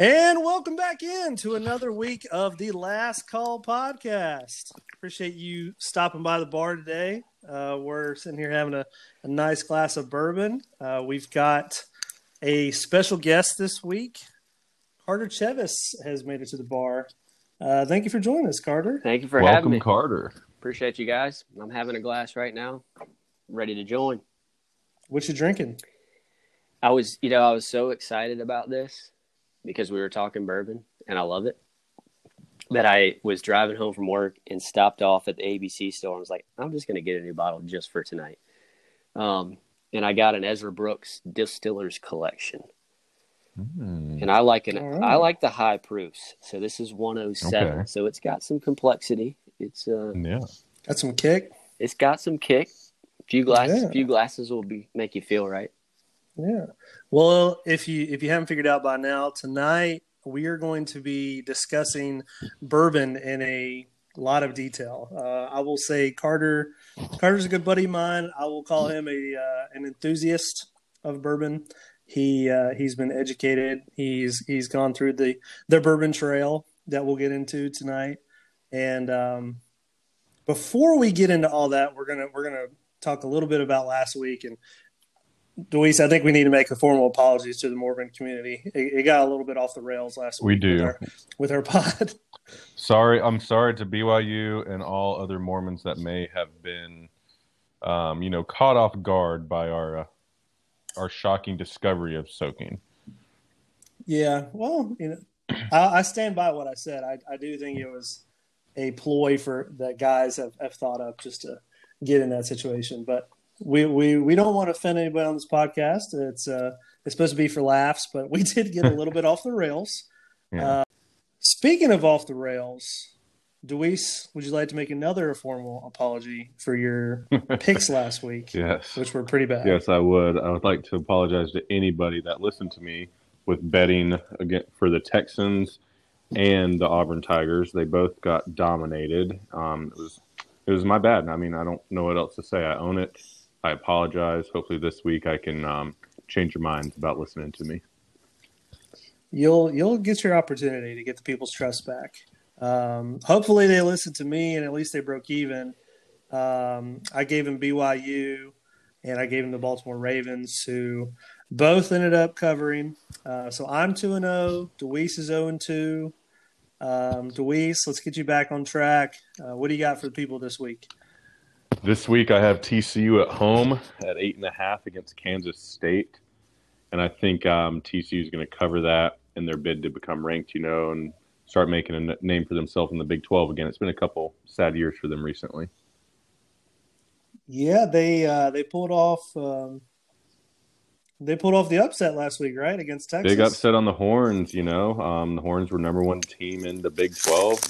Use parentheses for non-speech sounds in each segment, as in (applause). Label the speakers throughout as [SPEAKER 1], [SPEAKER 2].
[SPEAKER 1] And welcome back in to another week of the Last Call podcast. Appreciate you stopping by the bar today. Uh, we're sitting here having a, a nice glass of bourbon. Uh, we've got a special guest this week. Carter Chevis has made it to the bar. Uh, thank you for joining us, Carter.
[SPEAKER 2] Thank you for having
[SPEAKER 3] Welcome,
[SPEAKER 2] me.
[SPEAKER 3] Carter.
[SPEAKER 2] Appreciate you guys. I'm having a glass right now, ready to join.
[SPEAKER 1] What you drinking?
[SPEAKER 2] I was, you know, I was so excited about this because we were talking bourbon and I love it. That I was driving home from work and stopped off at the ABC store and was like, I'm just going to get a new bottle just for tonight. Um, and I got an Ezra Brooks Distillers Collection,
[SPEAKER 3] Hmm.
[SPEAKER 2] and I like an
[SPEAKER 1] All right.
[SPEAKER 2] I like the high proofs. So this is 107.
[SPEAKER 3] Okay.
[SPEAKER 2] So it's got some complexity. It's uh,
[SPEAKER 3] Yeah.
[SPEAKER 1] Got some kick?
[SPEAKER 2] it's got some kick. A Few glasses,
[SPEAKER 1] Yeah.
[SPEAKER 2] few glasses will be make you feel right.
[SPEAKER 1] Yeah. Well, if you if you haven't figured out by now, tonight we are going to be discussing bourbon in a lot of detail. Uh, I will say Carter Carter's a good buddy of mine. I will call him a uh, an enthusiast of bourbon. He uh, he's been educated. He's he's gone through the the bourbon trail that we'll get into tonight. And um, before we get into all that, we're gonna we're gonna talk a little bit about last week and Deweese, I think we need to make a formal apologies to the Mormon community. It, it got a little bit off the rails last
[SPEAKER 3] We
[SPEAKER 1] week.
[SPEAKER 3] do.
[SPEAKER 1] with our, with our pod. (laughs)
[SPEAKER 3] Sorry, I'm sorry to BYU and all other Mormons that may have been, um, you know, caught off guard by our uh, our shocking discovery of soaking.
[SPEAKER 1] Yeah, well, you know, (clears throat) I, I stand by what I said. I, I do think it was a ploy for that guys have, have thought up just to get in that situation. But we, we, we don't want to offend anybody on this podcast. It's uh it's supposed to be for laughs, but we did get a little bit off the rails. (laughs)
[SPEAKER 3] Yeah.
[SPEAKER 1] Uh, speaking of off the rails, Deweese, would you like to make another formal apology for your (laughs) picks last week,
[SPEAKER 3] yes.
[SPEAKER 1] which were pretty bad?
[SPEAKER 3] Yes, I would. I would like to apologize to anybody that listened to me with betting again for the Texans and the Auburn Tigers. They both got dominated. Um, it was it was my bad. I mean, I don't know what else to say. I own it. I apologize. Hopefully, this week I can um, change your minds about listening to me.
[SPEAKER 1] you'll you'll get your opportunity to get the people's trust back. Um, hopefully, they listened to me and at least they broke even. Um, I gave him BYU and I gave him the Baltimore Ravens, who both ended up covering. Uh, so I'm two and zero. Deweese is zero and two. Um, Deweese, let's get you back on track. Uh, what do you got for the people this week?
[SPEAKER 3] This week I have TCU at home at eight and a half against Kansas State, and I think um, TCU is going to cover that in their bid to become ranked, you know, and start making a name for themselves in the Big Twelve again. It's been a couple sad years for them recently.
[SPEAKER 1] Yeah, they uh, they pulled off um, they pulled off the upset last week, right, against Texas.
[SPEAKER 3] Big upset on the Horns, you know. Um, the Horns were number one team in the Big Twelve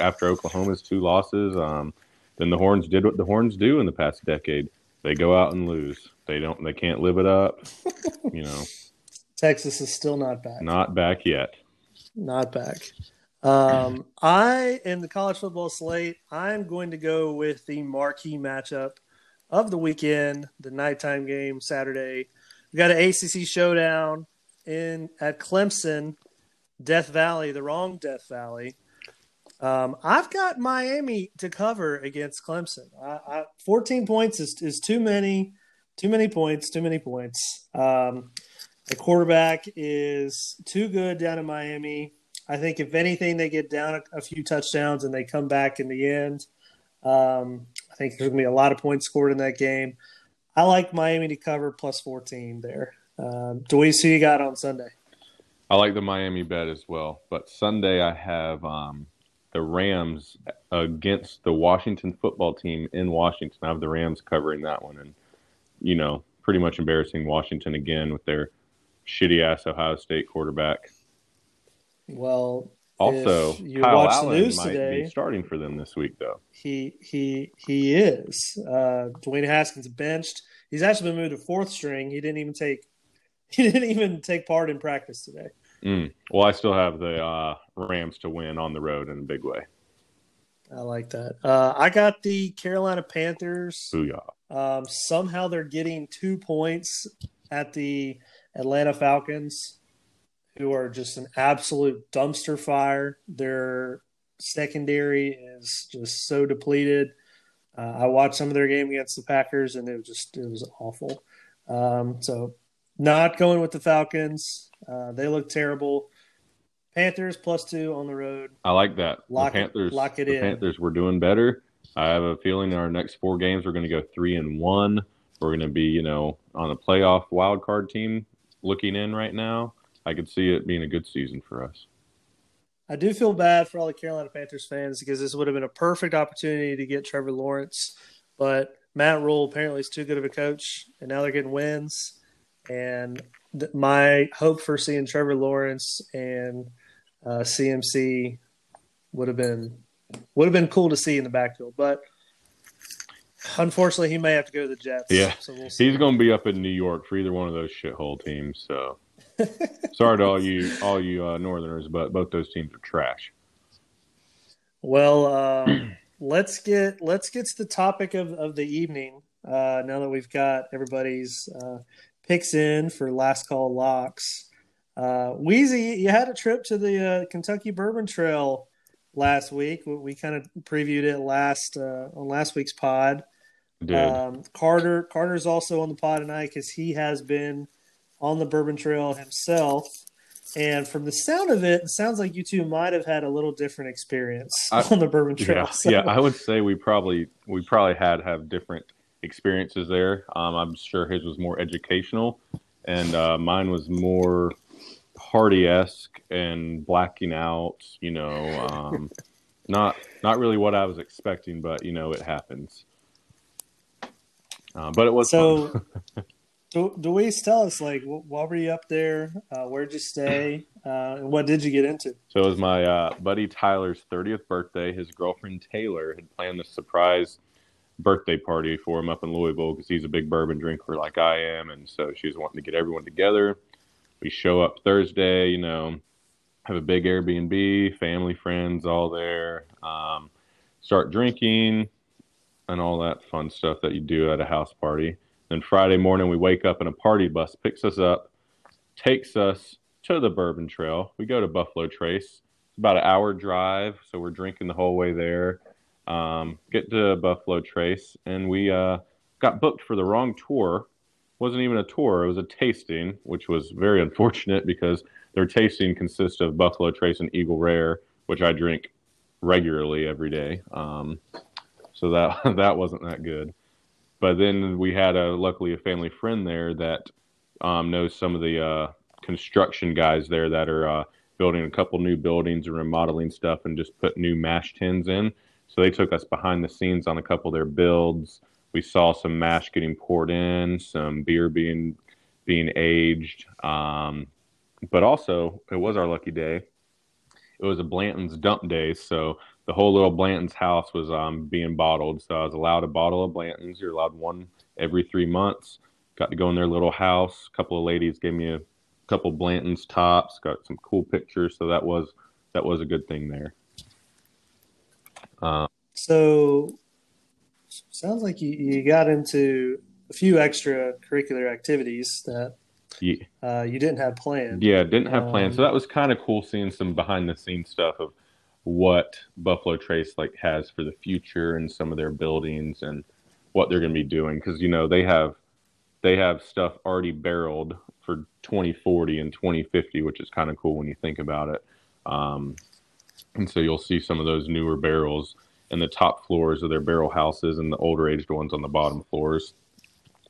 [SPEAKER 3] after Oklahoma's two losses. Um, then the Horns did what the Horns do in the past decade. They go out and lose. They don't. They can't live it up. you know, (laughs)
[SPEAKER 1] Texas is still not back.
[SPEAKER 3] not back yet.
[SPEAKER 1] Not back. Um, I in the college football slate, I'm going to go with the marquee matchup of the weekend, the nighttime game Saturday. We got an ACC showdown in at Clemson, Death Valley, the wrong Death Valley. Um, I've got Miami to cover against Clemson. I, I, 14 points is, is too many, too many points, too many points. Um, the quarterback is too good down in Miami. I think if anything, they get down a, a few touchdowns and they come back in the end. Um, I think there's going to be a lot of points scored in that game. I like Miami to cover plus 14 there. Um, Deweese, who you got on Sunday?
[SPEAKER 3] I like the Miami bet as well. But Sunday I have um, the Rams against the Washington football team in Washington. I have the Rams covering that one, and you know, pretty much embarrassing Washington again with their shitty ass Ohio State quarterback.
[SPEAKER 1] Well,
[SPEAKER 3] Also, Kyle
[SPEAKER 1] watch the
[SPEAKER 3] Allen
[SPEAKER 1] news
[SPEAKER 3] might
[SPEAKER 1] today-
[SPEAKER 3] be starting for them this week, though.
[SPEAKER 1] he he he is. Uh, Dwayne Haskins benched. He's actually been moved to fourth string. He didn't even take (laughs) he didn't even take part in practice today.
[SPEAKER 3] Mm. Well, I still have the uh, Rams to win on the road in a big way.
[SPEAKER 1] I like that. Uh, I got the Carolina Panthers.
[SPEAKER 3] Booyah!
[SPEAKER 1] Um, somehow they're getting two points at the Atlanta Falcons, who are just an absolute dumpster fire. Their secondary is just so depleted. Uh, I watched some of their game against the Packers, and it was just it was awful. Um, so, not going with the Falcons. Uh, they look terrible. Panthers plus two on the road.
[SPEAKER 3] I like that.
[SPEAKER 1] Lock
[SPEAKER 3] the
[SPEAKER 1] it-
[SPEAKER 3] Panthers,
[SPEAKER 1] lock it
[SPEAKER 3] the
[SPEAKER 1] in.
[SPEAKER 3] Panthers We're doing better. I have a feeling in our next four games we're going to go three and one. We're going to be, you know, on a playoff wild card team looking in right now. I could see it being a good season for us.
[SPEAKER 1] I do feel bad for all the Carolina Panthers fans because this would have been a perfect opportunity to get Trevor Lawrence, but Matt Rhule apparently is too good of a coach, and now they're getting wins. And th- my hope for seeing Trevor Lawrence and uh, CMC would have been would have been cool to see in the backfield, but unfortunately, he may have to go to the Jets.
[SPEAKER 3] Yeah.
[SPEAKER 1] so we'll see.
[SPEAKER 3] He's going to be up in New York for either one of those shithole teams. So (laughs) sorry to all you all you uh, Northerners, but both those teams are trash.
[SPEAKER 1] Well, um, (clears throat) let's get let's get to the topic of, of the evening. Uh, now that we've got everybody's uh, picks in for last call locks, uh, Wheezy, you had a trip to the uh, Kentucky Bourbon Trail last week. We, we kind of previewed it last uh, on last week's pod. Um, Carter Carter's also on the pod tonight because he has been on the Bourbon Trail himself. And from the sound of it, it sounds like you two might have had a little different experience
[SPEAKER 3] I-
[SPEAKER 1] on the Bourbon Trail.
[SPEAKER 3] yeah,
[SPEAKER 1] So-
[SPEAKER 3] yeah. I would say we probably we probably had have different experiences there. Um, I'm sure his was more educational, and uh, mine was more party esque and blacking out. You know, um, (laughs) not not really what I was expecting, but you know, it happens. Uh, but it was.
[SPEAKER 1] So, Do- (laughs) Deweese, tell us, like, wh- why were you up there? Uh, where'd you stay? Uh, and what did you get into?
[SPEAKER 3] So it was my uh, buddy Tyler's 30th birthday. His girlfriend Taylor had planned this surprise birthday party for him up in Louisville because he's a big bourbon drinker like I am. And so she was wanting to get everyone together. We show up Thursday, you know, have a big Airbnb, family, friends all there, um, start drinking and all that fun stuff that you do at a house party. Then Friday morning, we wake up and a party bus picks us up, takes us to the Bourbon Trail. We go to Buffalo Trace. It's about an hour drive, so we're drinking the whole way there. Um, get to Buffalo Trace, and we uh, got booked for the wrong tour. Wasn't even a tour; it was a tasting, which was very unfortunate because their tasting consists of Buffalo Trace and Eagle Rare, which I drink regularly every day. Um, so that (laughs) that wasn't that good. But then we had a luckily a family friend there that um, knows some of the uh, construction guys there that are uh, building a couple new buildings and remodeling stuff and just put new mash tins in. So they took us behind the scenes on a couple of their builds. We saw some mash getting poured in, some beer being being aged, um, but also it was our lucky day. It was a Blanton's dump day, so the whole little Blanton's house was um, being bottled. So I was allowed a bottle of Blanton's. You're allowed one every three months. Got to go in their little house. A couple of ladies gave me a couple Blanton's tops. Got some cool pictures. So that was that was a good thing there. Uh,
[SPEAKER 1] So, sounds like you, you got into a few extra curricular activities that
[SPEAKER 3] yeah,
[SPEAKER 1] uh, you didn't have planned.
[SPEAKER 3] yeah, didn't have plans. So
[SPEAKER 1] Um,
[SPEAKER 3] that was kind of cool seeing some behind the scenes stuff of what Buffalo Trace like has for the future and some of their buildings and what they're going to be doing because you know they have they have stuff already barreled for 2040 and 2050 which is kind of cool when you think about it um, and so you'll see some of those newer barrels in the top floors of their barrel houses and the older aged ones on the bottom floors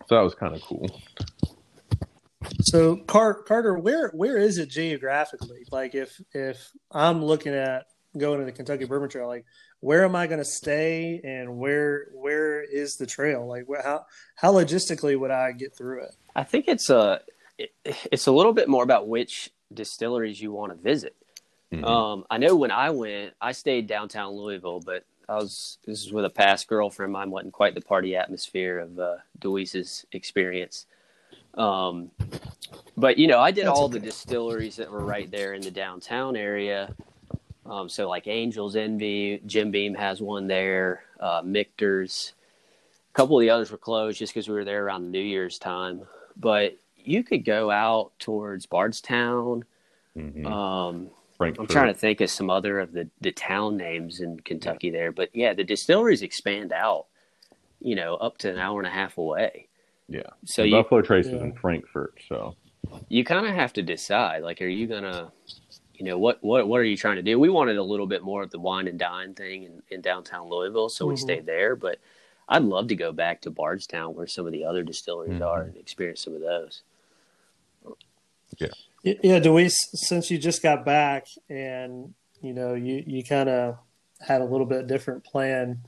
[SPEAKER 3] so that was kind of cool
[SPEAKER 1] So, Car- Carter, where where is it geographically? Like, if if I'm looking at going to the Kentucky Bourbon Trail, like, where am I going to stay, and where where is the trail? Like, wh- how how logistically would I get through it?
[SPEAKER 2] I think it's a it, it's a little bit more about which distilleries you want to visit.
[SPEAKER 3] Mhm.
[SPEAKER 2] Um, I know when I went, I stayed downtown Louisville, but I was this is with a past girlfriend. Mine wasn't quite the party atmosphere of uh, Deweese's experience. Um, but you know, I did
[SPEAKER 1] That's
[SPEAKER 2] all
[SPEAKER 1] okay.
[SPEAKER 2] the distilleries that were right there in the downtown area. Um, so like Angels Envy, Jim Beam has one there. Uh, Michter's, a couple of the others were closed just because we were there around New Year's time. But you could go out towards Bardstown,
[SPEAKER 3] Mhm.
[SPEAKER 2] Um,
[SPEAKER 3] Frankfort.
[SPEAKER 2] I'm trying to think of some other of the, the town names in Kentucky there, but yeah, the distilleries expand out, you know, up to an hour and a half away.
[SPEAKER 3] Yeah.
[SPEAKER 2] So you
[SPEAKER 3] Buffalo Trace is
[SPEAKER 1] Yeah.
[SPEAKER 3] in Frankfort, so
[SPEAKER 2] you kind of have to decide, like, are you gonna, you know, what what what are you trying to do? We wanted a little bit more of the wine and dine thing in, in downtown Louisville, so we
[SPEAKER 1] Mhm.
[SPEAKER 2] stayed there. But I'd love to go back to Bardstown, where some of the other distilleries
[SPEAKER 3] Mhm.
[SPEAKER 2] are, and experience some of those.
[SPEAKER 1] Y- Yeah, Deweese, since you just got back and you know you you kind of had a little bit different plan.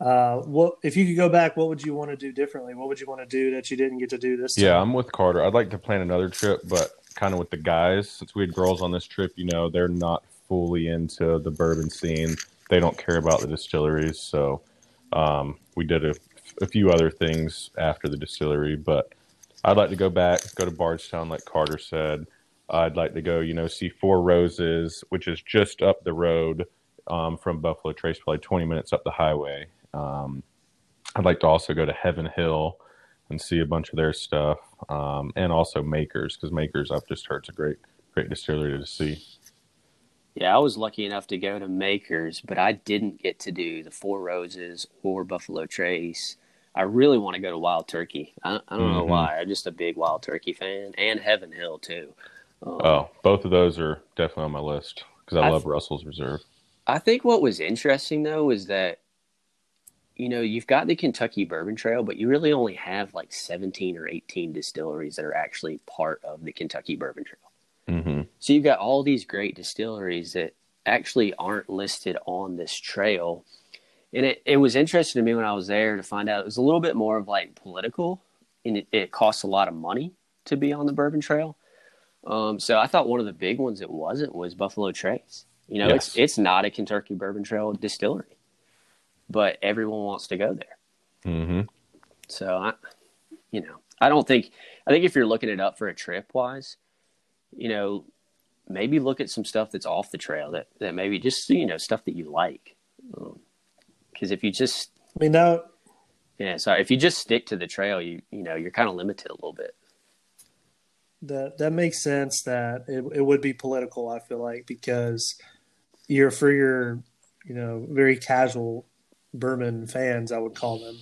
[SPEAKER 1] Uh, what if you could go back? What would you want to do differently? What would you want to do that you didn't get to do this time?
[SPEAKER 3] Yeah, I'm with Carter. I'd like to plan another trip, but kind of with the guys. Since we had girls on this trip, you know, they're not fully into the bourbon scene. They don't care about the distilleries. So um, we did a, a few other things after the distillery, but I'd like to go back, go to Bardstown, like Carter said. I'd like to go, you know, see Four Roses, which is just up the road um, from Buffalo Trace, probably 20 minutes up the highway. Um, I'd like to also go to Heaven Hill and see a bunch of their stuff, um, and also Makers because Makers I've just heard it's a great, great distillery to see.
[SPEAKER 2] Yeah, I was lucky enough to go to Makers, but I didn't get to do the Four Roses or Buffalo Trace. I really want to go to Wild Turkey. I, I don't know
[SPEAKER 3] Mhm.
[SPEAKER 2] why. I'm just a big Wild Turkey fan, and Heaven Hill too. Um,
[SPEAKER 3] Oh, both of those are definitely on my list because I
[SPEAKER 2] I've-
[SPEAKER 3] love Russell's Reserve.
[SPEAKER 2] I think what was interesting though is that you know you've got the Kentucky Bourbon Trail, but you really only have like 17 or 18 distilleries that are actually part of the Kentucky Bourbon Trail.
[SPEAKER 3] hmm
[SPEAKER 2] So you've got all these great distilleries that actually aren't listed on this trail. And it, it was interesting to me when I was there to find out it was a little bit more of like political and it, it costs a lot of money to be on the Bourbon Trail. Um, so I thought one of the big ones it wasn't was Buffalo Trace. You know,
[SPEAKER 3] Yes.
[SPEAKER 2] it's it's not a Kentucky Bourbon Trail distillery, but everyone wants to go there.
[SPEAKER 3] hmm
[SPEAKER 2] So I, you know, I don't think I think if you're looking it up for a trip wise, you know, maybe look at some stuff that's off the trail that that maybe just you know stuff that you like. Because if you just
[SPEAKER 1] I mean, now
[SPEAKER 2] yeah, sorry, if you just stick to the trail, you you know you're kind of limited a little bit.
[SPEAKER 1] That that makes sense. That it, it would be political. I feel like because you're for your you know very casual bourbon fans, I would call them.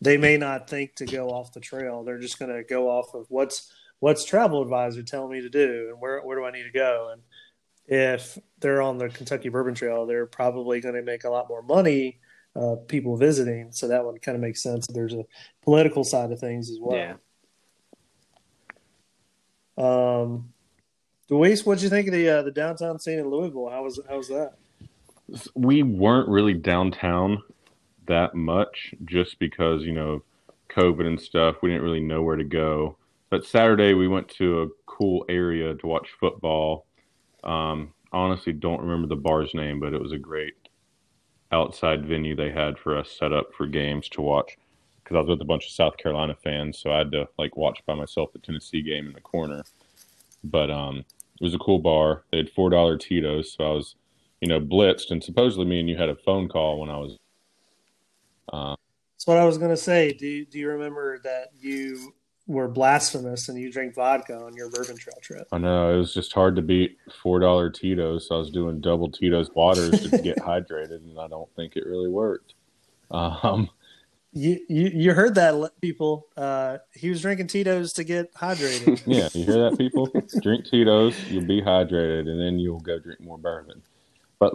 [SPEAKER 1] They may not think to go off the trail. They're just going to go off of what's what's travel advisor telling me to do and where where do I need to go. And if they're on the Kentucky Bourbon Trail, they're probably going to make a lot more money. Uh, people visiting, so that would kind of make sense. There's a political side of things as well.
[SPEAKER 2] Yeah.
[SPEAKER 1] Um, what'd you think of the uh, the downtown scene in Louisville? How was how was that?
[SPEAKER 3] We weren't really downtown that much just because, you know, COVID and stuff. We didn't really know where to go. But Saturday we went to a cool area to watch football. Um, honestly, don't remember the bar's name, but it was a great outside venue they had for us set up for games to watch. Because I was with a bunch of South Carolina fans, so I had to like watch by myself the Tennessee game in the corner. But um, it was a cool bar. They had four dollar Tito's, so I was, you know, blitzed. And supposedly, me and you had a phone call when I was. Uh,
[SPEAKER 1] That's what I was going to say. Do you, do you remember that you were blasphemous and you drank vodka on your bourbon trail trip?
[SPEAKER 3] I know it was just hard to beat four dollar Tito's, so I was doing double Tito's waters to get (laughs) hydrated, and I don't think it really worked. Um,
[SPEAKER 1] You you, you heard that, people? Uh, he was drinking Tito's to get hydrated. (laughs)
[SPEAKER 3] yeah, you hear that, people? drink Tito's, you'll be hydrated, and then you'll go drink more bourbon. But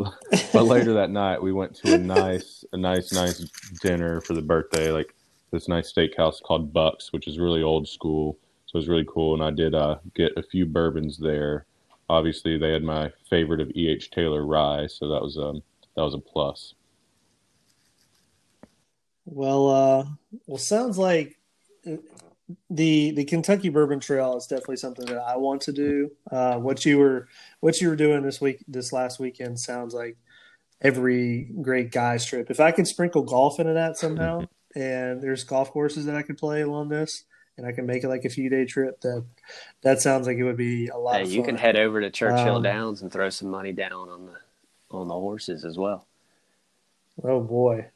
[SPEAKER 3] but later that night, we went to a nice a nice nice dinner for the birthday, like this nice steakhouse called Bucks, which is really old school. So it was really cool, and I did uh, get a few bourbons there. Obviously, they had my favorite of E. H. Taylor rye, so that was um that was a plus.
[SPEAKER 1] Well, uh, well, sounds like the the Kentucky Bourbon Trail is definitely something that I want to do. Uh, what you were what you were doing this week this last weekend sounds like every great guy's trip. If I can sprinkle golf into that somehow, and there's golf courses that I could play along this, and I can make it like a few day trip, that that sounds like it would be a lot.
[SPEAKER 2] Hey, you can head over to Churchill
[SPEAKER 1] Um,
[SPEAKER 2] Downs and throw some money down on the on the horses as well.
[SPEAKER 1] Oh boy,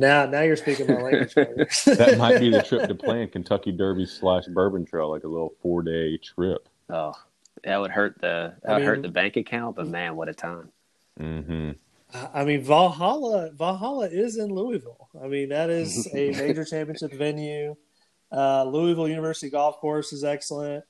[SPEAKER 1] now now you're speaking my language. (laughs)
[SPEAKER 3] That might be the trip to plan Kentucky Derby slash Bourbon Trail, like a little four day trip.
[SPEAKER 2] Oh, That would hurt the that
[SPEAKER 1] I
[SPEAKER 2] would hurt the bank account, but man, what a time!
[SPEAKER 3] hmm
[SPEAKER 1] I mean, Valhalla Valhalla is in Louisville. I mean, that is (laughs) a major championship venue. Uh, Louisville University Golf Course is excellent.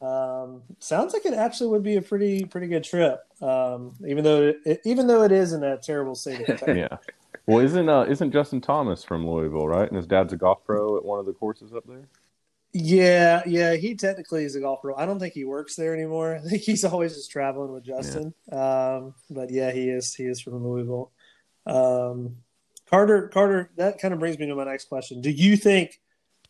[SPEAKER 1] Um, sounds like it actually would be a pretty pretty good trip. Um, even though it, even though it is in that terrible state. (laughs)
[SPEAKER 3] Yeah. Well, isn't uh, isn't Justin Thomas from Louisville, right? And his dad's a golf pro at one of the courses up there.
[SPEAKER 1] Yeah, yeah, he technically is a golf pro. I don't think he works there anymore. (laughs) I think he's always just traveling with Justin. Um, but yeah, he is he is from Louisville. Um, Carter, Carter, that kind of brings me to my next question. Do you think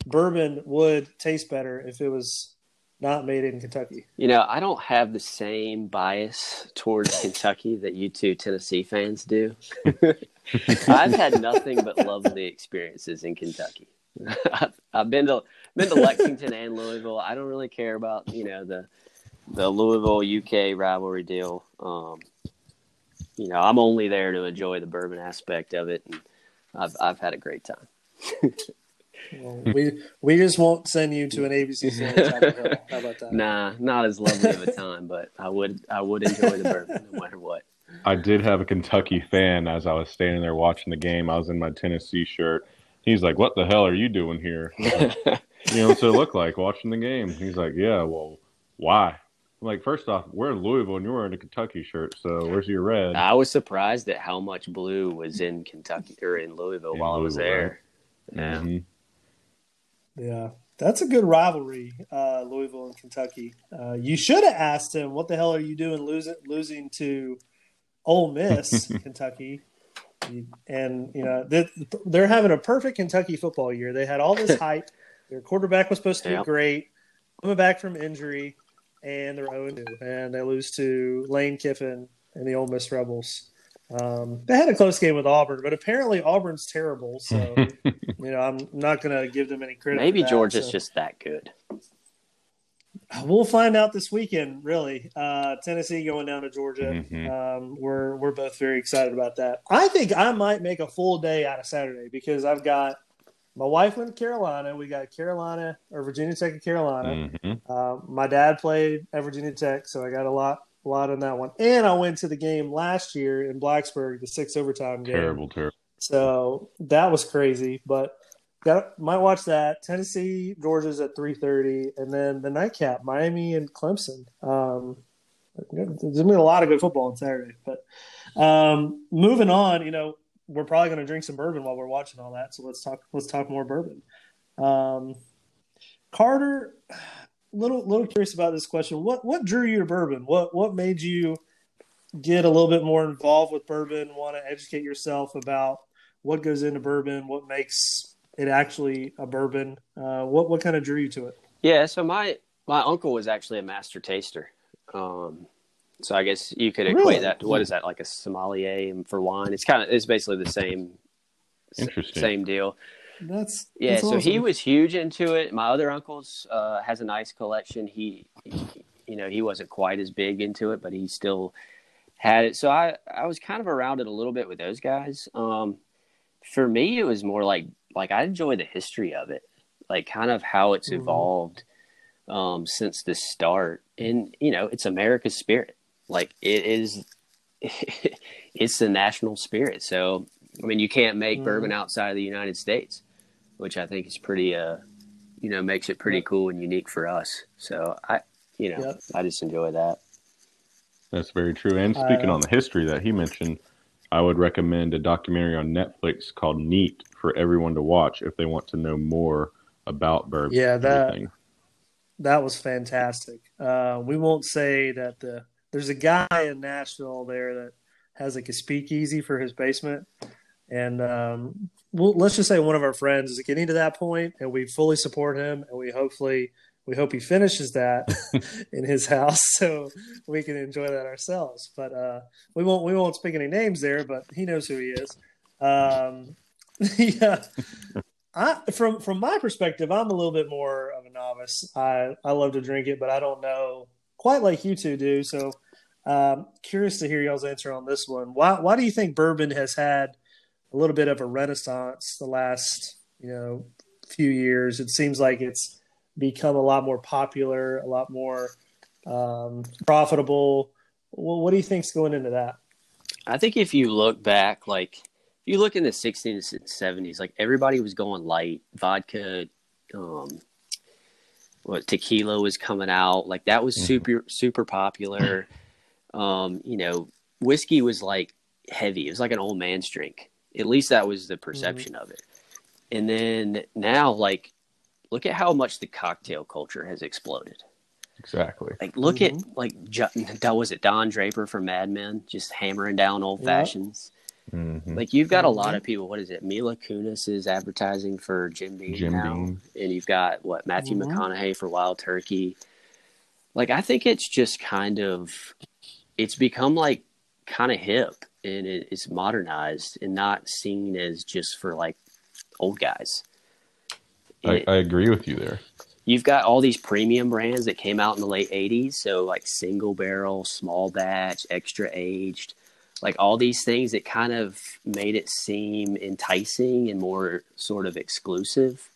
[SPEAKER 1] bourbon would taste better if it was not made in Kentucky?
[SPEAKER 2] You know, I don't have the same bias towards (laughs) Kentucky that you two Tennessee fans do. (laughs) I've had nothing but lovely experiences in Kentucky. (laughs) I've, I've been to been to Lexington and Louisville. I don't really care about you know the the Louisville UK rivalry deal. Um, you know, I'm only there to enjoy the bourbon aspect of it, and I've I've had a great time.
[SPEAKER 1] Well, we we just won't send you to an ABC Sports (laughs) How about that?
[SPEAKER 2] Nah, not as lovely of a time, but I would I would enjoy the bourbon no matter what.
[SPEAKER 3] I did have a Kentucky fan as I was standing there watching the game. I was in my Tennessee shirt. He's like, "What the hell are you doing here?" (laughs) Like, you know, what's it look like watching the game? He's like, "Yeah, well, why?" I'm like, first off, we're in Louisville and you're wearing a Kentucky shirt, so where's your red?
[SPEAKER 2] I was surprised at how much blue was in Kentucky or in Louisville
[SPEAKER 3] In
[SPEAKER 2] while I was
[SPEAKER 3] Louisville,
[SPEAKER 2] there. Yeah.
[SPEAKER 3] Mhm.
[SPEAKER 1] Yeah, that's a good rivalry, uh, Louisville and Kentucky. Uh, you should have asked him, "What the hell are you doing losing losing to Ole Miss, (laughs) Kentucky?" And you know they, they're having a perfect Kentucky football year. They had all this (laughs) hype. Their quarterback was supposed to be great, coming back from injury, and they're 0 2, and they lose to Lane Kiffin and the Ole Miss Rebels. Um, they had a close game with Auburn, but apparently Auburn's terrible. So (laughs) you know I'm not going to give them any credit.
[SPEAKER 2] Maybe
[SPEAKER 1] that,
[SPEAKER 2] Georgia's
[SPEAKER 1] so-
[SPEAKER 2] just that good.
[SPEAKER 1] We'll find out this weekend. Really, uh, Tennessee going down to Georgia.
[SPEAKER 3] Mhm.
[SPEAKER 1] Um, we're we're both very excited about that. I think I might make a full day out of Saturday because I've got my wife went to Carolina. We got Carolina or Virginia Tech and Carolina.
[SPEAKER 3] Mhm.
[SPEAKER 1] Uh, my dad played at Virginia Tech, so I got a lot a lot on that one. And I went to the game last year in Blacksburg, the six overtime game.
[SPEAKER 3] Terrible, terrible.
[SPEAKER 1] So that was crazy, but got might watch that. Tennessee, Georgia's at three thirty, and then the nightcap, Miami and Clemson. Um, there's gonna be a lot of good football on Saturday. But um, moving on, you know, we're probably going to drink some bourbon while we're watching all that. So let's talk. Let's talk more bourbon. Um, Carter, little little curious about this question. What what drew you to bourbon? What what made you get a little bit more involved with bourbon? Want to educate yourself about what goes into bourbon? What makes it actually a bourbon? Uh, what what kind of drew you to it?
[SPEAKER 2] Yeah, so my my uncle was actually a master taster. Um, so I guess you could equate
[SPEAKER 1] Really?
[SPEAKER 2] that to what is that like a sommelier for wine? It's kind of it's basically the same
[SPEAKER 3] Interesting.
[SPEAKER 2] same deal.
[SPEAKER 1] That's
[SPEAKER 2] Yeah,
[SPEAKER 1] that's
[SPEAKER 2] so he was huge into it. My other uncle's uh, has a nice collection. He, he- you know, he wasn't quite as big into it, but he still had it. So I, I was kind of around it a little bit with those guys. Um, for me, it was more like like I enjoy the history of it, like kind of how it's
[SPEAKER 1] Mhm.
[SPEAKER 2] evolved um, since the start. And you know, it's America's spirit. Like it is, (laughs) it's the national spirit. So I mean, you can't make
[SPEAKER 1] Mhm.
[SPEAKER 2] bourbon outside of the United States which I think is pretty, uh, you know, makes it pretty cool and unique for us. So I, you know,
[SPEAKER 1] Yep.
[SPEAKER 2] I just enjoy that.
[SPEAKER 3] That's very true. And speaking
[SPEAKER 1] Uh,
[SPEAKER 3] on the history that he mentioned, I would recommend a documentary on Netflix called Neat for everyone to watch if they want to know more about bourbon.
[SPEAKER 1] Yeah, that-
[SPEAKER 3] everything.
[SPEAKER 1] that was fantastic. Uh, we won't say that the there's a guy in Nashville there that has like a speakeasy for his basement, and um, well, let's just say one of our friends is getting to that point, and we fully support him, and we hopefully we hope he finishes that (laughs) in his house (laughs) so we can enjoy that ourselves. But uh, we won't we won't speak any names there, but he knows who he is. Um, (laughs) yeah. I, from from my perspective, I'm a little bit more of a novice. I I love to drink it, but I don't know quite like you two do. So, um, curious to hear y'all's answer on this one. Why why do you think bourbon has had a little bit of a renaissance the last you know few years? It seems like it's become a lot more popular, a lot more um, profitable. Well, what do you think's going into that?
[SPEAKER 2] I think if you look back, like if you look in the 60s and 70s, like everybody was going light. Vodka, um, what tequila was coming out, like that was
[SPEAKER 3] Mhm.
[SPEAKER 2] super super popular. (clears throat) um, you know, whiskey was like heavy. It was like an old man's drink. At least that was the perception of it. And then now, like, look at how much the cocktail culture has exploded.
[SPEAKER 3] Exactly.
[SPEAKER 2] Like, look at like Ju- that was it Don Draper from Mad Men just hammering down old
[SPEAKER 1] Yeah.
[SPEAKER 2] fashions.
[SPEAKER 3] Mhm.
[SPEAKER 2] Like you've got a lot of people. What is it? Mila Kunis is advertising for Jim Beam
[SPEAKER 3] Jim
[SPEAKER 2] now,
[SPEAKER 3] Beam.
[SPEAKER 2] and you've got what Matthew
[SPEAKER 1] Mhm.
[SPEAKER 2] McConaughey for Wild Turkey. Like I think it's just kind of, it's become like kind of hip and it, it's modernized and not seen as just for like old guys.
[SPEAKER 3] I, I agree with you there.
[SPEAKER 2] you've got all these premium brands that came out in the late 80s so like single barrel small batch extra aged like all these things that kind of made it seem enticing and more sort of exclusive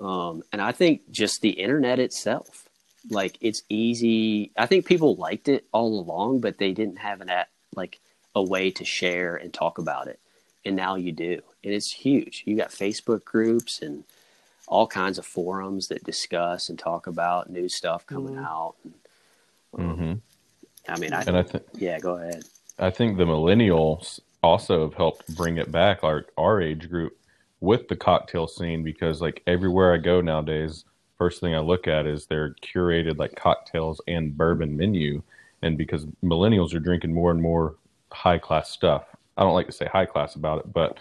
[SPEAKER 2] um, and i think just the internet itself like it's easy i think people liked it all along but they didn't have an at like a way to share and talk about it and now you do and it's huge you got facebook groups and all kinds of forums that discuss and talk about new stuff coming
[SPEAKER 1] Mhm.
[SPEAKER 2] out. Um,
[SPEAKER 3] hmm
[SPEAKER 2] I mean, I,
[SPEAKER 3] And I think
[SPEAKER 2] yeah, go ahead.
[SPEAKER 3] I think the millennials also have helped bring it back, our our age group, with the cocktail scene because like everywhere I go nowadays, first thing I look at is their curated like cocktails and bourbon menu, and because millennials are drinking more and more high class stuff. I don't like to say high class about it, but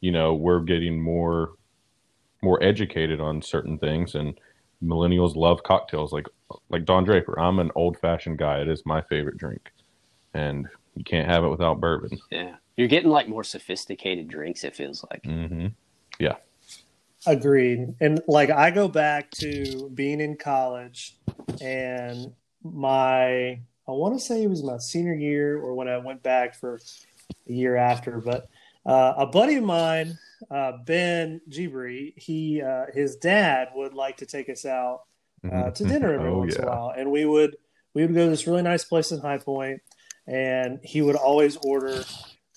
[SPEAKER 3] you know we're getting more more educated on certain things and millennials love cocktails like like Don Draper. I'm an old fashioned guy. It is my favorite drink. And you can't have it without bourbon.
[SPEAKER 2] Yeah, you're getting like more sophisticated drinks. It feels like.
[SPEAKER 3] hmm Yeah.
[SPEAKER 1] Agreed. And like I go back to being in college and my I want to say it was my senior year or when I went back for the year after, but uh, a buddy of mine, uh, Ben Gibri, he uh, his dad would like to take us out uh, to dinner every
[SPEAKER 3] Oh,
[SPEAKER 1] once in a while, and we would we would go to this really nice place in High Point, and he would always order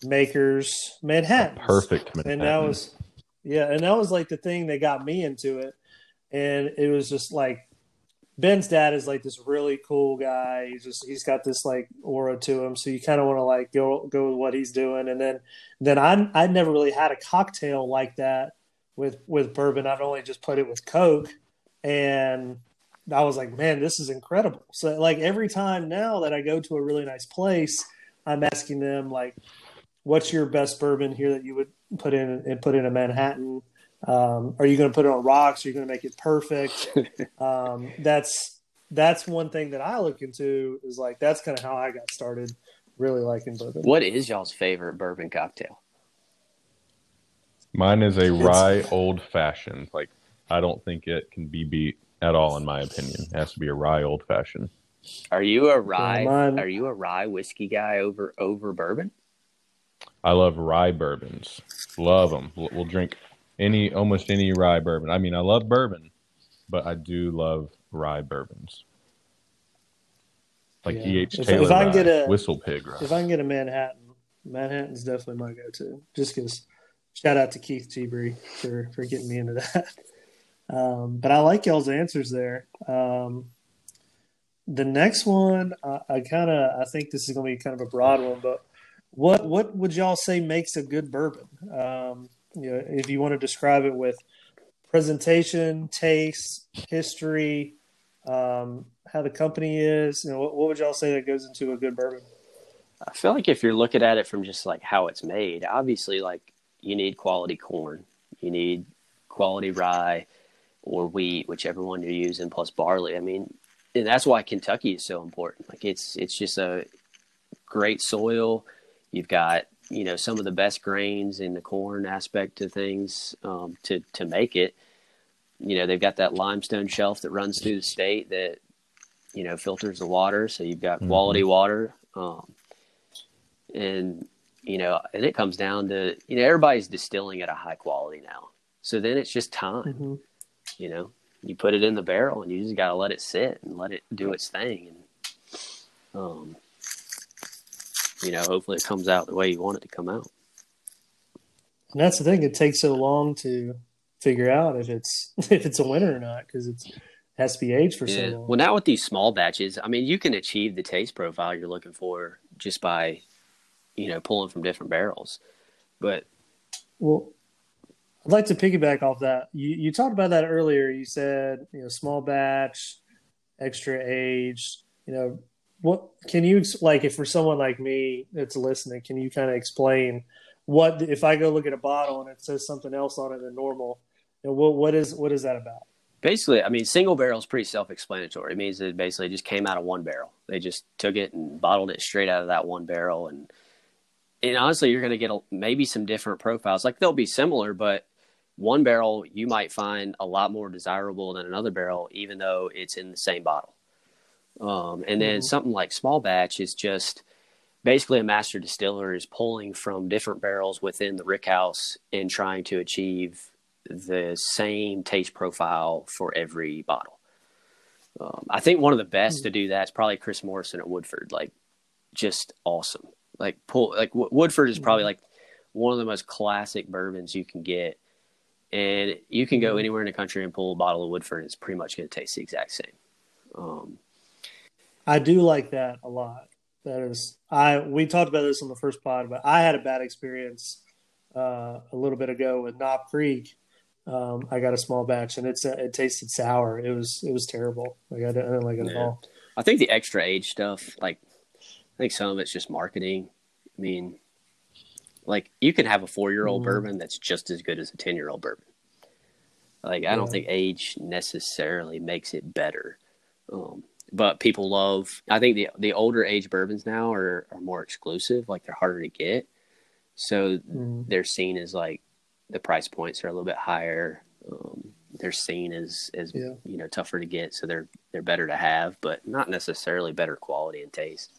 [SPEAKER 1] Makers Manhattan.
[SPEAKER 3] Perfect.
[SPEAKER 1] and that was yeah and that was like the thing that got me into it and it was just like ben's dad is like this really cool guy. He's just he's got this like aura to him so you kind of want to like go go with what he's doing. And then then i i never really had a cocktail like that with with bourbon. I've only just put it with coke and i was like man this is incredible. So like every time now that i go to a really nice place i'm asking them like what's your best bourbon here that you would put in and put in a Manhattan? Um, are you going to put it on rocks? Are you going to make it perfect? (laughs) um, that's that's one thing that I look into is like that's kind of how I got started really liking bourbon.
[SPEAKER 2] What is y'all's favorite bourbon cocktail?
[SPEAKER 3] Mine is a rye old fashioned. Like, I don't think it can be beat at all, in my opinion. It has to be a rye old fashioned.
[SPEAKER 2] Are you a rye?
[SPEAKER 1] mine-
[SPEAKER 2] Are you a rye whiskey guy over over bourbon?
[SPEAKER 3] I love rye bourbons. Love them. We'll, we'll drink any, almost any rye bourbon. I mean, I love bourbon, but I do love rye bourbons. Like
[SPEAKER 1] Yeah.
[SPEAKER 3] E.H.
[SPEAKER 1] If-
[SPEAKER 3] Taylor
[SPEAKER 1] if I can
[SPEAKER 3] rye,
[SPEAKER 1] get a-
[SPEAKER 3] Whistle Pig rye.
[SPEAKER 1] If I can get a Manhattan, Manhattan's definitely my go-to. Just because, shout out to Keith Gebry for for getting me into that. (laughs) Um, but I like y'all's answers there. Um, the next one, I, I kind of, I think this is going to be kind of a broad one, but what what would y'all say makes a good bourbon? Um, you know, if you want to describe it with presentation, taste, history, um, how the company is, you know, what, what would y'all say that goes into a good bourbon?
[SPEAKER 2] I feel like if you're looking at it from just like how it's made, obviously, like you need quality corn, you need quality rye or wheat, whichever one you're using, plus barley. I mean, and that's why Kentucky is so important. Like it's it's just a great soil. You've got you know some of the best grains in the corn aspect of things um, to to make it. You know they've got that limestone shelf that runs through the state that you know filters the water, so you've got quality water. Um, and you know, and it comes down to you know everybody's distilling at a high quality now. So then it's just time.
[SPEAKER 1] Mm-hmm.
[SPEAKER 2] You know, you put it in the barrel and you just got to let it sit and let it do its thing. And Um, you know, hopefully it comes out the way you want it to come out.
[SPEAKER 1] And that's the thing; it takes so long to figure out if it's (laughs) if it's a winner or not because it's has to be aged for
[SPEAKER 2] Yeah.
[SPEAKER 1] so long.
[SPEAKER 2] Well, now with these small batches, I mean, you can achieve the taste profile you're looking for just by, you know, pulling from different barrels. But
[SPEAKER 1] Well, I'd like to piggyback off that. You you talked about that earlier. You said you know small batch, extra age. You know what? Can you like if for someone like me that's listening, can you kind of explain what if I go look at a bottle and it says something else on it than normal? Know, what what is what is that about?
[SPEAKER 2] basically, I mean, single barrel is pretty self-explanatory. It means it basically just came out of one barrel. They just took it and bottled it straight out of that one barrel, and and honestly, you're going to get a, maybe some different profiles. Like they'll be similar, but one barrel you might find a lot more desirable than another barrel, even though it's in the same bottle. Um, and then
[SPEAKER 1] Mhm.
[SPEAKER 2] something like small batch is just basically a master distiller is pulling from different barrels within the rick house and trying to achieve the same taste profile for every bottle. Um, I think one of the best to do that is probably Chris Morrison at Woodford. Like, just awesome. Like pull like W- Woodford is probably like one of the most classic bourbons you can get, and you can go
[SPEAKER 1] Mhm.
[SPEAKER 2] anywhere in the country and pull a bottle of Woodford. And it's pretty much going to taste the exact same. Um,
[SPEAKER 1] I do like that a lot. That is, I we talked about this on the first pod, but I had a bad experience uh, a little bit ago with Knob Creek. Um, I got a small batch, and it's it tasted sour. It was it was terrible. Like I didn't, I didn't like it at all.
[SPEAKER 2] I think the extra age stuff, like, I think some of it's just marketing. I mean, like, you can have a four year old
[SPEAKER 1] Mhm.
[SPEAKER 2] bourbon that's just as good as a 10 year old bourbon. Like, I don't think age necessarily makes it better. Um, but people love, I think the, the older age bourbons now are, are more exclusive, like, they're harder to get. So
[SPEAKER 1] Mhm.
[SPEAKER 2] they're seen as, like, the price points are a little bit higher. Um, they're seen as, as
[SPEAKER 1] Yeah.
[SPEAKER 2] you know, tougher to get. So they're, they're better to have, but not necessarily better quality and taste.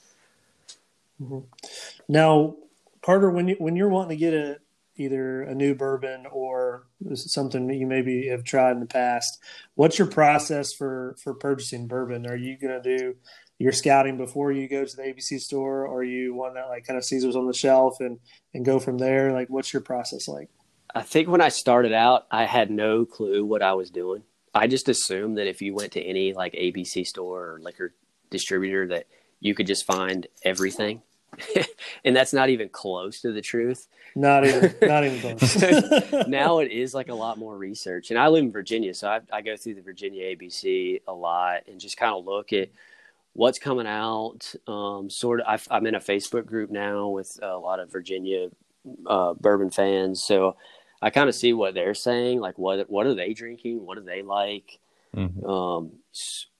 [SPEAKER 1] Now, Carter, when you when you're wanting to get a either a new bourbon or something that you maybe have tried in the past, what's your process for for purchasing bourbon? Are you going to do your scouting before you go to the ABC store, or are you one that like kind of sees what's on the shelf and and go from there? Like, what's your process like?
[SPEAKER 2] I think when I started out, I had no clue what I was doing. I just assumed that if you went to any like ABC store or liquor distributor that you could just find everything. (laughs) and that's not even close to the truth.
[SPEAKER 1] Not even (laughs) not even close. (laughs)
[SPEAKER 2] now it is like a lot more research. And I live in Virginia, so I, I go through the Virginia ABC a lot and just kind of look at what's coming out. Um, sort of, I've, I'm in a Facebook group now with a lot of Virginia uh, bourbon fans, so I kind of see what they're saying. Like, what what are they drinking? What do they like?
[SPEAKER 3] Mhm.
[SPEAKER 2] Um,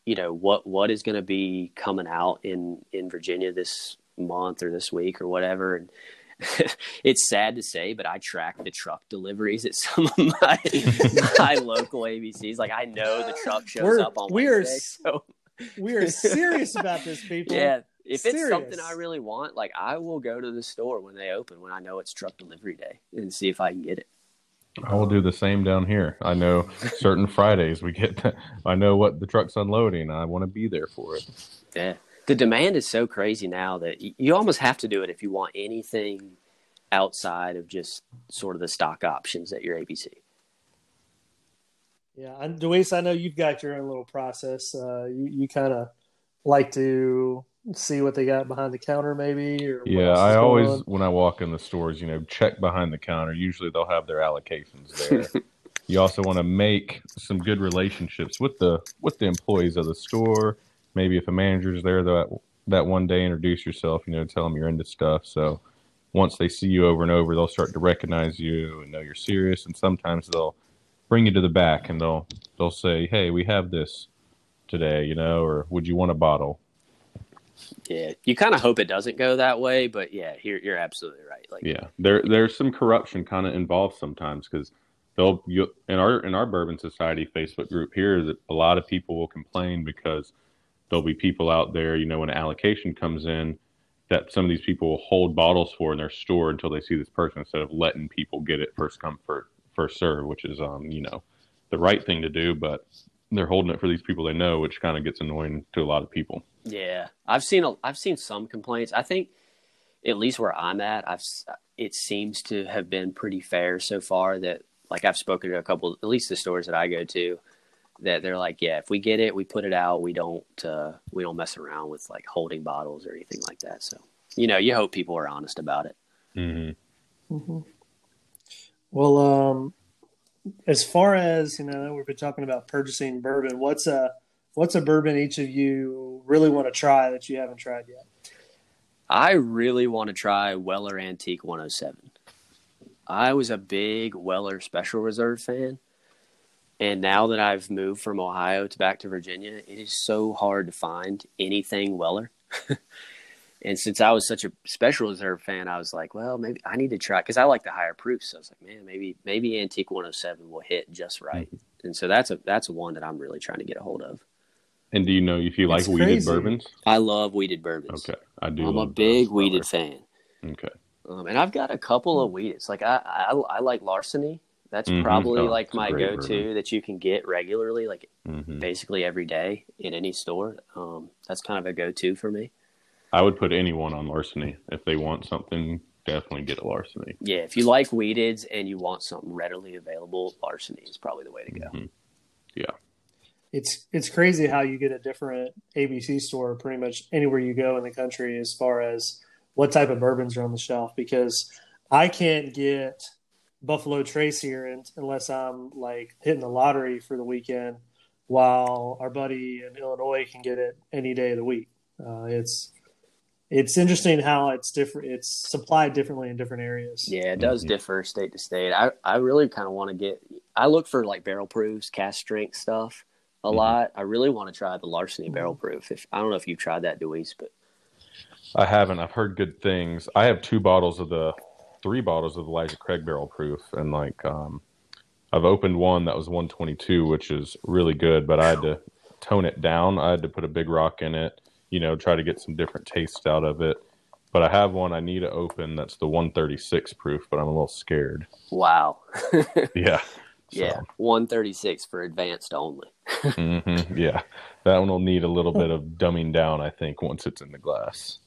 [SPEAKER 2] you know, what what is going to be coming out in in Virginia this month or this week or whatever, and (laughs) it's sad to say, but I track the truck deliveries at (laughs) some of my my (laughs) local ABCs. Like I know the truck shows
[SPEAKER 1] We're-
[SPEAKER 2] up on
[SPEAKER 1] we are
[SPEAKER 2] Wednesday. So
[SPEAKER 1] we are serious about this, people.
[SPEAKER 2] yeah, if it's something I really want, like I will go to the store when they open when I know it's truck delivery day and see if I can get it.
[SPEAKER 3] I will do the same down here. I know certain Fridays we get. I know what the truck's unloading. I want to be there for it.
[SPEAKER 2] Yeah. The demand is so crazy now that you almost have to do it if you want anything outside of just sort of the stock options at your ABC.
[SPEAKER 1] Yeah, and Deweese, I know you've got your own little process. Uh, you you kind of like to see what they got behind the counter, maybe. Or
[SPEAKER 3] Yeah, I always
[SPEAKER 1] on.
[SPEAKER 3] when I walk in the stores, you know, check behind the counter. Usually they'll have their allocations there. (laughs) you also want to make some good relationships with the with the employees of the store. Maybe if a manager's there that that one day, introduce yourself. You know, tell them you're into stuff. So once they see you over and over, they'll start to recognize you and know you're serious. And sometimes they'll bring you to the back and they'll they'll say, "Hey, we have this today," you know, or "Would you want a bottle?"
[SPEAKER 2] Yeah, you kind of hope it doesn't go that way, but yeah, you're you're absolutely right. Like,
[SPEAKER 3] Yeah, there there's some corruption kind of involved sometimes because they'll you, in our in our bourbon society Facebook group here that a lot of people will complain because there'll be people out there, you know, when an allocation comes in, that some of these people will hold bottles for in their store until they see this person instead of letting people get it first come first first serve, which is um you know the right thing to do, but they're holding it for these people they know, which kind of gets annoying to a lot of people.
[SPEAKER 2] Yeah, I've seen a, I've seen some complaints. I think at least where I'm at, I've it seems to have been pretty fair so far. That like I've spoken to a couple, at least the stores that I go to, that they're like, yeah, if we get it, we put it out. We don't uh, we don't mess around with like holding bottles or anything like that. So you know, you hope people are honest about it.
[SPEAKER 3] Mm-hmm.
[SPEAKER 1] Mm-hmm. Well, um, as far as you know, we've been talking about purchasing bourbon. What's a what's a bourbon each of you really want to try that you haven't tried yet?
[SPEAKER 2] I really want to try Weller Antique 107. I was a big Weller Special Reserve fan. And now that I've moved from Ohio to back to Virginia, it is so hard to find anything Weller. (laughs) and since I was such a Special Reserve fan, I was like, well, maybe I need to try because I like the higher proofs. So I was like, man, maybe maybe Antique 107 will hit just right. Mm-hmm. And so that's a that's a one that I'm really trying to get a hold of.
[SPEAKER 3] And do you know if you like wheated bourbons?
[SPEAKER 2] I love wheated bourbons.
[SPEAKER 3] Okay, I do.
[SPEAKER 2] I'm a big wheated fan.
[SPEAKER 3] Okay.
[SPEAKER 2] Um, and I've got a couple of wheats. Like I, I, I like Larceny. That's mm-hmm. probably oh, like my go-to that you can get regularly, like mm-hmm. basically every day in any store. Um, that's kind of a go-to for me.
[SPEAKER 3] I would put anyone on Larceny if they want something. Definitely get a Larceny.
[SPEAKER 2] Yeah, if you like wheateds and you want something readily available, Larceny is probably the way to go. Mm-hmm.
[SPEAKER 3] Yeah,
[SPEAKER 1] it's it's crazy how you get a different ABC store pretty much anywhere you go in the country as far as what type of bourbons are on the shelf because I can't get Buffalo Trace here and, unless I'm like hitting the lottery for the weekend, while our buddy in Illinois can get it any day of the week. Uh, it's it's interesting how it's different. It's supplied differently in different areas.
[SPEAKER 2] Yeah, it does mm-hmm. differ state to state. I I really kind of want to get. I look for like barrel proofs, cask strength stuff a mm-hmm. lot. I really want to try the Larceny barrel proof. If I don't know if you've tried that, Deweese, but
[SPEAKER 3] I haven't. I've heard good things. I have two bottles of the three bottles of Elijah Craig barrel proof, and like um, I've opened one that was 122, which is really good, but I had to tone it down. I had to put a big rock in it, you know, try to get some different tastes out of it. But I have one I need to open that's the 136 proof, but I'm a little scared.
[SPEAKER 2] Wow. (laughs)
[SPEAKER 3] yeah.
[SPEAKER 2] So. Yeah, 136 for advanced only.
[SPEAKER 3] mm-hmm. Yeah, that one will need a little bit of dumbing down, I think, once it's in the glass.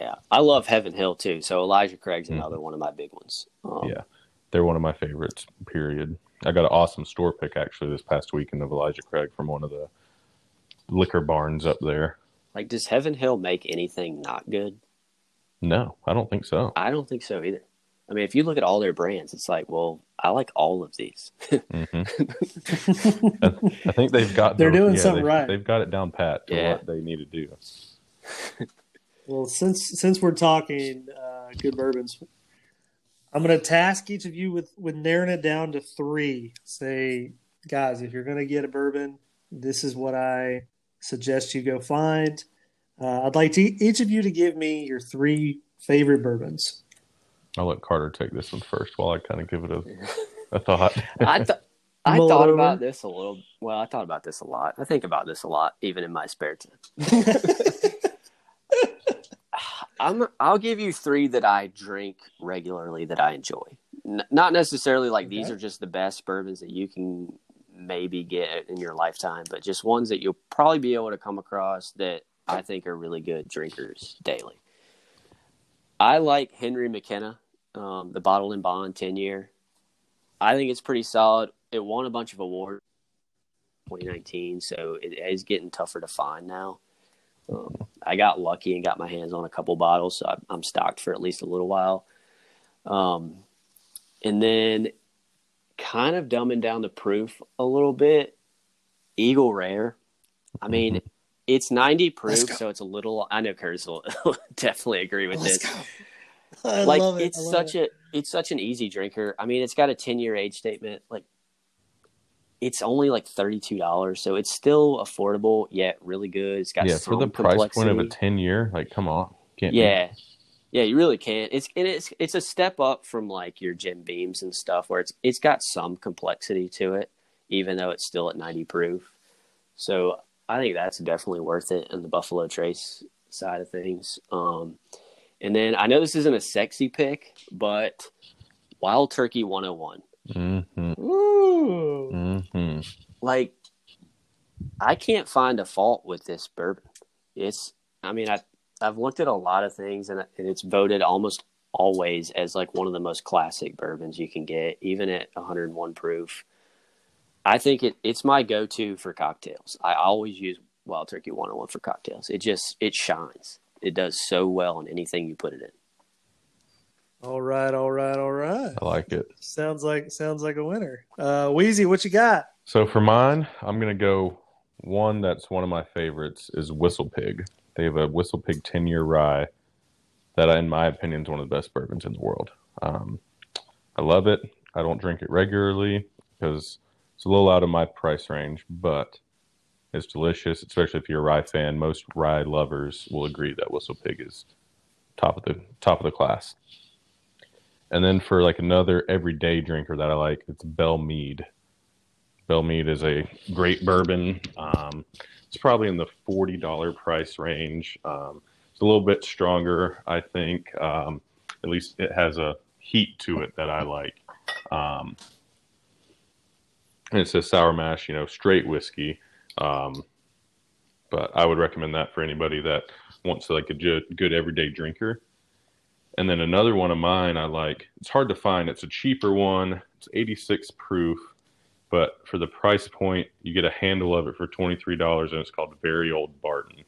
[SPEAKER 2] Yeah, I love Heaven Hill too. So Elijah Craig's mm-hmm. another mm-hmm. one of my big ones.
[SPEAKER 3] Um, yeah, they're one of my favorites. Period. I got an awesome store pick actually this past weekend of Elijah Craig from one of the liquor barns up there.
[SPEAKER 2] Like, does Heaven Hill make anything not good?
[SPEAKER 3] No, I don't think so.
[SPEAKER 2] I don't think so either. I mean, if you look at all their brands, it's like, well, I like all of these.
[SPEAKER 3] mm-hmm. (laughs) I think they've got.
[SPEAKER 1] They're doing
[SPEAKER 3] yeah,
[SPEAKER 1] something
[SPEAKER 3] they've,
[SPEAKER 1] right.
[SPEAKER 3] They've got it down pat to yeah. what they need to do. (laughs)
[SPEAKER 1] well, since since we're talking uh, good bourbons, I'm going to task each of you with with narrowing it down to three. Say, guys, if you're going to get a bourbon, this is what I suggest you go find. Uh, I'd like to, each of you to give me your three favorite bourbons.
[SPEAKER 3] I'll let Carter take this one first while I kind of give it a, a thought. (laughs)
[SPEAKER 2] I, th- I thought about this a little. Well, I thought about this a lot. I think about this a lot, even in my spare time. (laughs) (laughs) I'm. I'll give you three that I drink regularly that I enjoy. N- not necessarily like okay. these are just the best bourbons that you can maybe get in your lifetime, but just ones that you'll probably be able to come across that I think are really good drinkers daily. I like Henry McKenna um, the Bottled in Bond 10 year. I think it's pretty solid. It won a bunch of awards 2019, so it is getting tougher to find now. Um, I got lucky and got my hands on a couple bottles, so I, am stocked for at least a little while. Um, and then kind of dumbing down the proof a little bit. Eagle Rare. I mean, mm-hmm. it's 90 proof, so it's a little. I know Curtis will (laughs) definitely agree with Let's this. Go. (laughs)
[SPEAKER 1] I
[SPEAKER 2] like
[SPEAKER 1] it.
[SPEAKER 2] it's such it. a it's such an easy drinker. I mean, it's got a ten year age statement. Like it's only like thirty two dollars, so it's still affordable yet really good. It's got
[SPEAKER 3] yeah for the price point of a ten year. Like, come on,
[SPEAKER 2] can't yeah. Yeah, you really can't. It's and it's it's a step up from like your Jim Beams and stuff, where it's it's got some complexity to it, even though it's still at ninety proof. So I think that's definitely worth it in the Buffalo Trace side of things. Um, and then I know this isn't a sexy pick, but Wild Turkey 101.
[SPEAKER 3] Mm-hmm.
[SPEAKER 1] Ooh.
[SPEAKER 3] Mm-hmm.
[SPEAKER 2] Like, I can't find a fault with this bourbon. It's, I mean, I I've looked at a lot of things, and it's voted almost always as like one of the most classic bourbons you can get, even at 101 proof. I think it, it's my go-to for cocktails. I always use Wild Turkey 101 for cocktails. It just it shines. It does so well in anything you put it in.
[SPEAKER 1] All right, all right, all right.
[SPEAKER 3] I like it.
[SPEAKER 1] Sounds like sounds like a winner. Uh Wheezy, what you got?
[SPEAKER 3] So for mine, I'm gonna go one that's one of my favorites is Whistle Pig. They have a Whistle Pig 10 year rye that, in my opinion, is one of the best bourbons in the world. Um, I love it. I don't drink it regularly because it's a little out of my price range, but it's delicious, especially if you're a rye fan. Most rye lovers will agree that Whistle Pig is top of the top of the class. And then for like another everyday drinker that I like, it's Belle Meade. Belle Meade is a great bourbon. Um, it's probably in the forty dollar price range. Um, it's a little bit stronger, I think. Um, at least it has a heat to it that I like. Um, and it says sour mash, you know, straight whiskey. Um, but I would recommend that for anybody that wants like a good everyday drinker. And then another one of mine I like. It's hard to find. It's a cheaper one. It's 86 proof, but for the price point, you get a handle of it for $23, and it's called Very Old Barton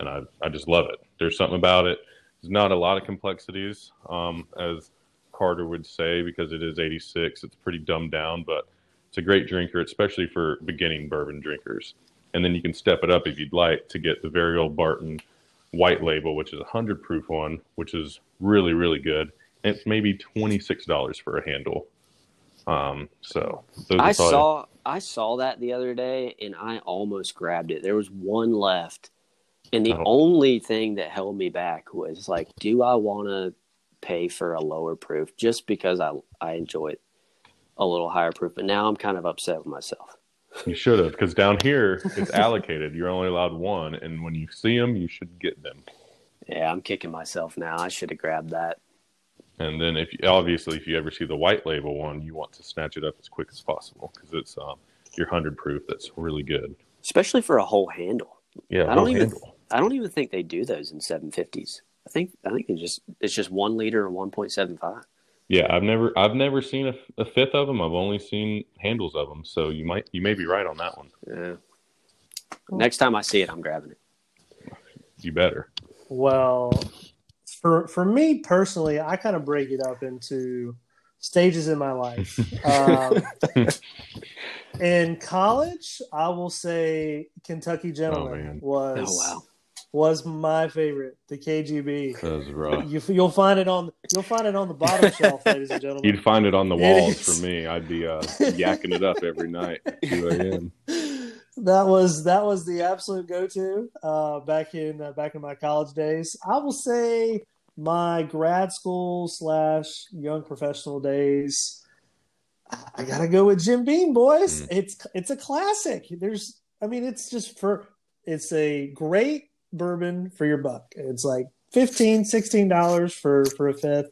[SPEAKER 3] and I, I just love it. There's something about it. There's not a lot of complexities, um, as Carter would say, because it is 86. It's pretty dumbed down, but it's a great drinker, especially for beginning bourbon drinkers. And then you can step it up if you'd like to get the very old Barton white label, which is a 100 proof one, which is really, really good. And it's maybe $26 for a handle. Um, so
[SPEAKER 2] I saw I saw that the other day and I almost grabbed it. There was one left and the oh. only thing that held me back was like, do I want to pay for a lower proof just because I I enjoy it a little higher proof? But now I'm kind of upset with myself.
[SPEAKER 3] You should have, because down here (laughs) it's allocated. You're only allowed one, and when you see them, you should get them.
[SPEAKER 2] Yeah, I'm kicking myself now. I should have grabbed that.
[SPEAKER 3] And then, if you, obviously, if you ever see the white label one, you want to snatch it up as quick as possible because it's um, your hundred proof. That's really good,
[SPEAKER 2] especially for a whole handle.
[SPEAKER 3] Yeah,
[SPEAKER 2] I don't even. Handle. I don't even think they do those in 750s. I think I think it's just it's just one liter or 1.75.
[SPEAKER 3] Yeah, I've never I've never seen a, a, fifth of them. I've only seen handles of them. So you might you may be right on that one.
[SPEAKER 2] Yeah. Next time I see it, I'm grabbing it.
[SPEAKER 3] You better.
[SPEAKER 1] Well, for for me personally, I kind of break it up into stages in my life. (laughs) Um, (laughs) in college, I will say Kentucky Gentleman oh, was oh, wow. Was my favorite. The KGB.
[SPEAKER 3] That was rough.
[SPEAKER 1] You, will find it on you'll find it on the bottom (laughs) shelf, ladies and gentlemen.
[SPEAKER 3] You'd find it on the walls for me. I'd be uh, yakking it up every night. Two a.m. (laughs)
[SPEAKER 1] That was that was the absolute go to uh, back in uh, back in my college days. I will say my grad school slash young professional days, I gotta go with Jim Beam, boys. Mm. It's it's a classic. There's, I mean, it's just for it's a great bourbon for your buck. It's like 15 dollars for for a fifth,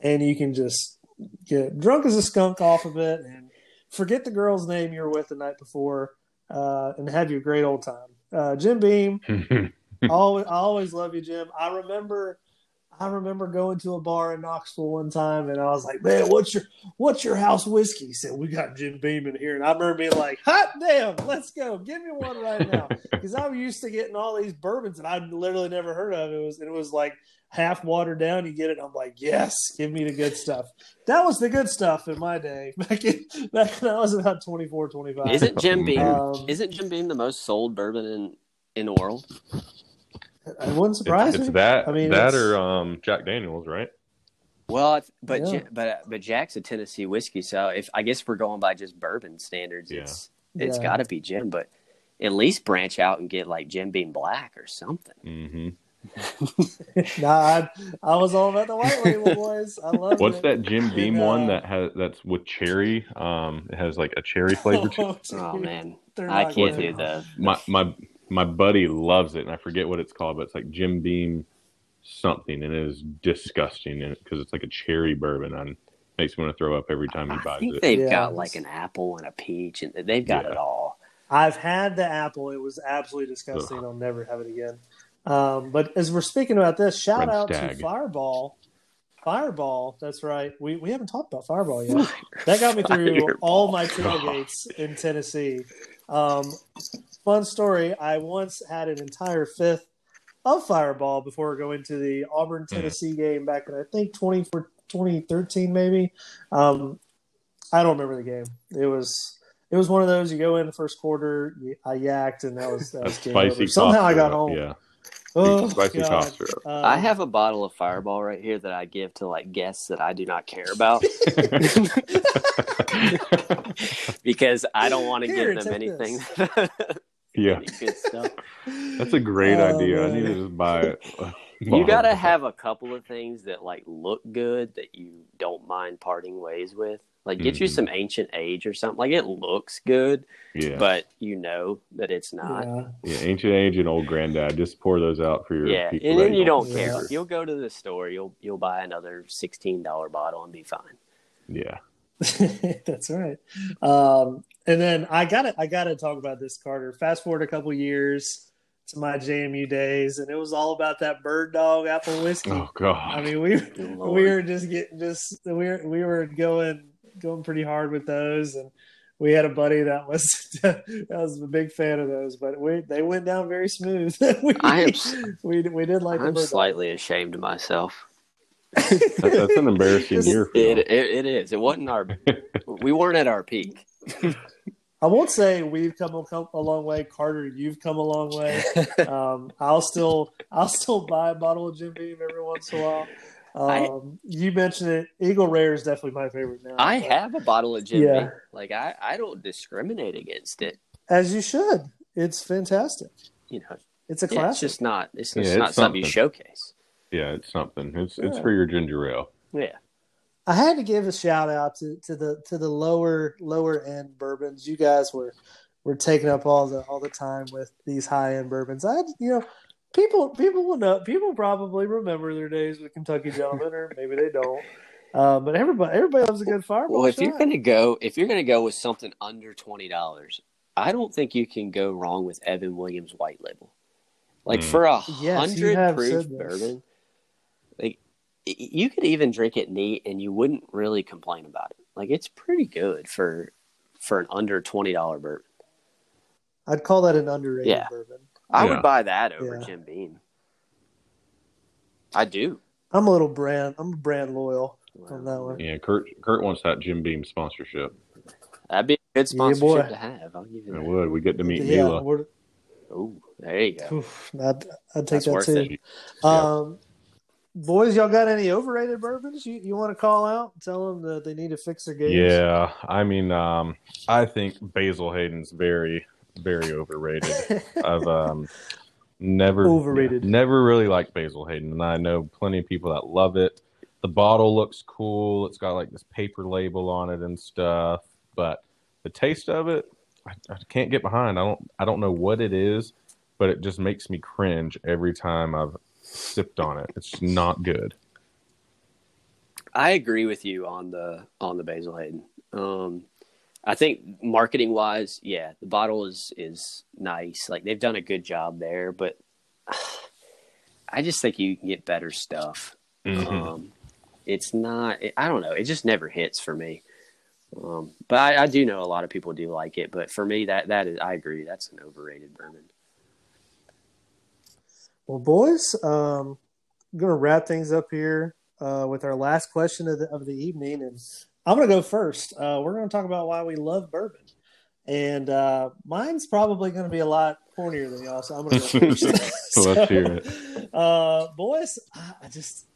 [SPEAKER 1] and you can just get drunk as a skunk off of it and forget the girl's name you were with the night before, uh, and have your great old time. Uh, Jim Beam, (laughs) always, I always love you, Jim. I remember I remember going to a bar in Knoxville one time, and I was like, "Man, what's your what's your house whiskey?" He said, "We got Jim Beam in here," and I remember being like, "Hot damn, let's go, give me one right now," (laughs) because I'm used to getting all these bourbons and I'd literally never heard of it. Was it was like half watered down. You get it, I'm like, "Yes, give me the good stuff." That was the good stuff in my day (laughs) back in back when I was about 24, 25.
[SPEAKER 2] Isn't Jim Beam? Um, isn't Jim Beam the most sold bourbon in in the world?
[SPEAKER 1] It wouldn't surprise
[SPEAKER 3] it's,
[SPEAKER 1] me.
[SPEAKER 3] It's that, I mean, that or um, Jack Daniels, right?
[SPEAKER 2] Well, but yeah. but but Jack's a Tennessee whiskey, so if I guess if we're going by just bourbon standards, yeah. it's it's yeah. got to be Jim. But at least branch out and get like Jim Beam Black or something.
[SPEAKER 3] Mm-hmm. (laughs)
[SPEAKER 1] nah, I, I, was all about the white label (laughs) boys. I love.
[SPEAKER 3] What's
[SPEAKER 1] it.
[SPEAKER 3] that Jim Beam and, uh, one that has that's with cherry? Um, it has like a cherry flavor. (laughs)
[SPEAKER 2] oh, oh man, I can't do that.
[SPEAKER 3] My my my buddy loves it, and I forget what it's called, but it's like Jim Beam something, and it is disgusting because it's like a cherry bourbon, and makes me want to throw up every time he buys
[SPEAKER 2] I think
[SPEAKER 3] it.
[SPEAKER 2] They've got like an apple and a peach, and they've got yeah. it all.
[SPEAKER 1] I've had the apple. It was absolutely disgusting.
[SPEAKER 3] Ugh.
[SPEAKER 1] I'll never have it again. Um, but as we're speaking about this, shout
[SPEAKER 3] Red
[SPEAKER 1] out
[SPEAKER 3] Stag.
[SPEAKER 1] to Fireball. Fireball, that's right. We we haven't talked about Fireball yet. (laughs) That got me through
[SPEAKER 2] Fireball.
[SPEAKER 1] all my (laughs) tailgates in Tennessee. Um, fun story. I once had an entire fifth of Fireball before going to the Auburn
[SPEAKER 3] Hmm.
[SPEAKER 1] Tennessee game back in I think 20, 2013 maybe. Um, I don't remember the game. It was it was one of those you go in the first quarter, I yacked, and that was that was (laughs) game
[SPEAKER 3] spicy
[SPEAKER 1] over. Somehow I got
[SPEAKER 3] syrup,
[SPEAKER 1] home.
[SPEAKER 3] Yeah.
[SPEAKER 1] Oh,
[SPEAKER 3] spicy
[SPEAKER 1] God. Uh,
[SPEAKER 2] I have a bottle of Fireball right here that I give to like guests that I do not care about (laughs) (laughs) (laughs) because I don't want to give them anything. (laughs)
[SPEAKER 3] yeah.
[SPEAKER 2] Any.
[SPEAKER 3] That's a great
[SPEAKER 1] Oh,
[SPEAKER 3] idea. I need to just buy it. (laughs)
[SPEAKER 2] You got to have a couple of things that like look good that you don't mind parting ways with. Like get you
[SPEAKER 3] Mhm.
[SPEAKER 2] some ancient age or something. Like it looks good,
[SPEAKER 3] Yeah.
[SPEAKER 2] but you know that it's not.
[SPEAKER 1] yeah.
[SPEAKER 3] yeah. Ancient age and old granddad. Just pour those out for your
[SPEAKER 2] Yeah,
[SPEAKER 3] people
[SPEAKER 2] and then you don't
[SPEAKER 1] Yeah.
[SPEAKER 2] care. You'll go to the store. You'll you'll buy another sixteen dollar bottle and be fine.
[SPEAKER 3] Yeah. (laughs)
[SPEAKER 1] That's right. Um, and then I got to I got to talk about this Carter. Fast forward a couple years to my JMU days, and it was all about that Bird Dog apple whiskey.
[SPEAKER 3] Oh God.
[SPEAKER 1] I mean, we
[SPEAKER 2] Lord.
[SPEAKER 1] we were just getting just we were we were going going pretty hard with those, and we had a buddy that was (laughs) that was a big fan of those, but we they went down very smooth. (laughs) we,
[SPEAKER 2] I am-
[SPEAKER 1] we we did like
[SPEAKER 2] I'm
[SPEAKER 1] Bird Dog.
[SPEAKER 2] slightly ashamed of myself.
[SPEAKER 3] That- that's an embarrassing year for
[SPEAKER 2] It,
[SPEAKER 3] you.
[SPEAKER 2] it it is. It wasn't our. (laughs) we weren't at our peak.
[SPEAKER 1] I won't say we've come a, a long way, Carter. You've come a long way. (laughs) Um, I'll still I'll still buy a bottle of Jim Beam every once in a while.
[SPEAKER 2] I-
[SPEAKER 1] Um, you mentioned it. Eagle Rare is definitely my favorite now.
[SPEAKER 2] I
[SPEAKER 1] but-
[SPEAKER 2] have a bottle of Jim
[SPEAKER 1] Yeah.
[SPEAKER 2] Beam. Like I, I don't discriminate against it.
[SPEAKER 1] as you should. It's fantastic.
[SPEAKER 2] You know,
[SPEAKER 1] It's a
[SPEAKER 2] yeah,
[SPEAKER 1] classic.
[SPEAKER 2] it's just not. It's,
[SPEAKER 3] Yeah, it's
[SPEAKER 2] not something you showcase.
[SPEAKER 3] Yeah, it's something. It's it's for your ginger ale.
[SPEAKER 2] Yeah.
[SPEAKER 1] I had to give a shout out to, to the to the lower lower end bourbons. You guys were were taking up all the all the time with these high end bourbons. I you know people people will know people probably remember their days with Kentucky Gentlemen or maybe they don't. Uh, but everybody everybody loves a good fireball.
[SPEAKER 2] Well, if you're gonna go, if you're gonna go with something under twenty dollars, I don't think you can go wrong with Evan Williams White Label. Like
[SPEAKER 3] Mm.
[SPEAKER 2] for a hundred
[SPEAKER 1] have
[SPEAKER 2] proof
[SPEAKER 1] said this.
[SPEAKER 2] bourbon, like you could even drink it neat and you wouldn't really complain about it. Like it's pretty good for for an under twenty dollar bourbon.
[SPEAKER 1] I'd call that an underrated
[SPEAKER 2] Yeah.
[SPEAKER 1] bourbon.
[SPEAKER 2] I
[SPEAKER 3] Yeah.
[SPEAKER 2] would buy that over
[SPEAKER 1] Yeah.
[SPEAKER 2] Jim Beam. I do.
[SPEAKER 1] I'm a little brand. I'm brand loyal on that one.
[SPEAKER 3] Yeah, Kurt Kurt wants that Jim Beam sponsorship.
[SPEAKER 2] That'd be a good
[SPEAKER 1] Yeah,
[SPEAKER 2] sponsorship
[SPEAKER 1] boy.
[SPEAKER 2] to have. I'll give you
[SPEAKER 3] It
[SPEAKER 2] that.
[SPEAKER 3] would. We get to meet
[SPEAKER 1] yeah,
[SPEAKER 3] Mila.
[SPEAKER 2] Oh, there you go.
[SPEAKER 1] oof, I'd, I'd take
[SPEAKER 2] That's
[SPEAKER 1] that too.
[SPEAKER 2] it.
[SPEAKER 1] Um, boys, y'all got any overrated bourbons you, you want to call out? Tell them that they need to fix their game.
[SPEAKER 3] Yeah, I mean, um, I think Basil Hayden's very, very overrated. I've um, never
[SPEAKER 1] Overrated.
[SPEAKER 3] never really liked Basil Hayden, and I know plenty of people that love it. The bottle looks cool. It's got like this paper label on it and stuff, but the taste of it, I, I can't get behind. I don't, I don't know what it is, but it just makes me cringe every time I've sipped on it. It's not good.
[SPEAKER 2] I agree with you on the on the Basil Hayden. Um, I think marketing wise, yeah, the bottle is is nice. Like they've done a good job there, but (sighs) I just think you can get better stuff.
[SPEAKER 3] Mhm.
[SPEAKER 2] Um, it's not. It, I don't know. It just never hits for me. Um, but I, I do know a lot of people do like it. But for me, that that is, I agree. That's an overrated bourbon.
[SPEAKER 1] Well, boys, um, I'm going to wrap things up here uh, with our last question of the, of the evening. And I'm going to go first. Uh, we're going to talk about why we love bourbon. And uh, mine's probably going to be a lot cornier than y'all, so I'm going to go (laughs) first. (laughs)
[SPEAKER 3] Let's hear it. (laughs)
[SPEAKER 1] Uh, boys, I I just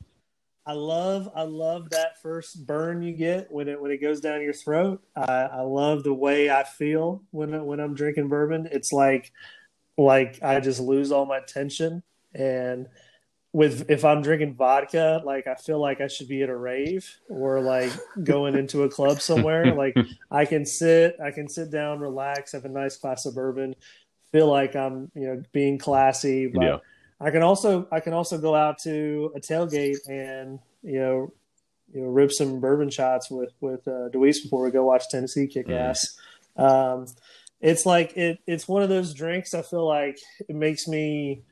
[SPEAKER 1] I love I love that first burn you get when it when it goes down your throat. I, I love the way I feel when when I'm drinking bourbon. It's like like I just lose all my tension and with if I'm drinking vodka, like I feel like I should be at a rave or like going into a club somewhere. (laughs) Like I can sit, I can sit down, relax, have a nice glass of bourbon, feel like I'm you know being classy, but
[SPEAKER 3] Yeah.
[SPEAKER 1] I can also I can also go out to a tailgate and you know you know rip some bourbon shots with with uh, Deweese before we go watch Tennessee kick
[SPEAKER 3] Mhm.
[SPEAKER 1] ass. Um, it's like it it's one of those drinks I feel like it makes me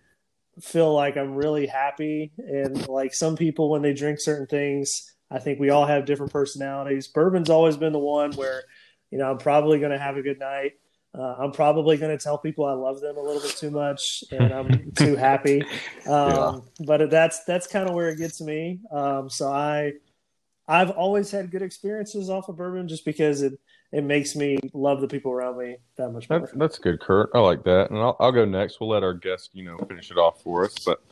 [SPEAKER 1] feel like I'm really happy and like some people when they drink certain things I think we all have different personalities. Bourbon's always been the one where you know I'm probably going to have a good night. Uh, I'm probably going to tell people I love them a little bit too much and I'm (laughs) too happy. Um, yeah. But that's that's kind of where it gets me. Um, so I I've always had good experiences off of bourbon just because it it makes me love the people around me that much more.
[SPEAKER 3] That's, that's good, Kurt. I like that. And I'll, I'll go next. We'll let our guest, you know, finish it off for us. But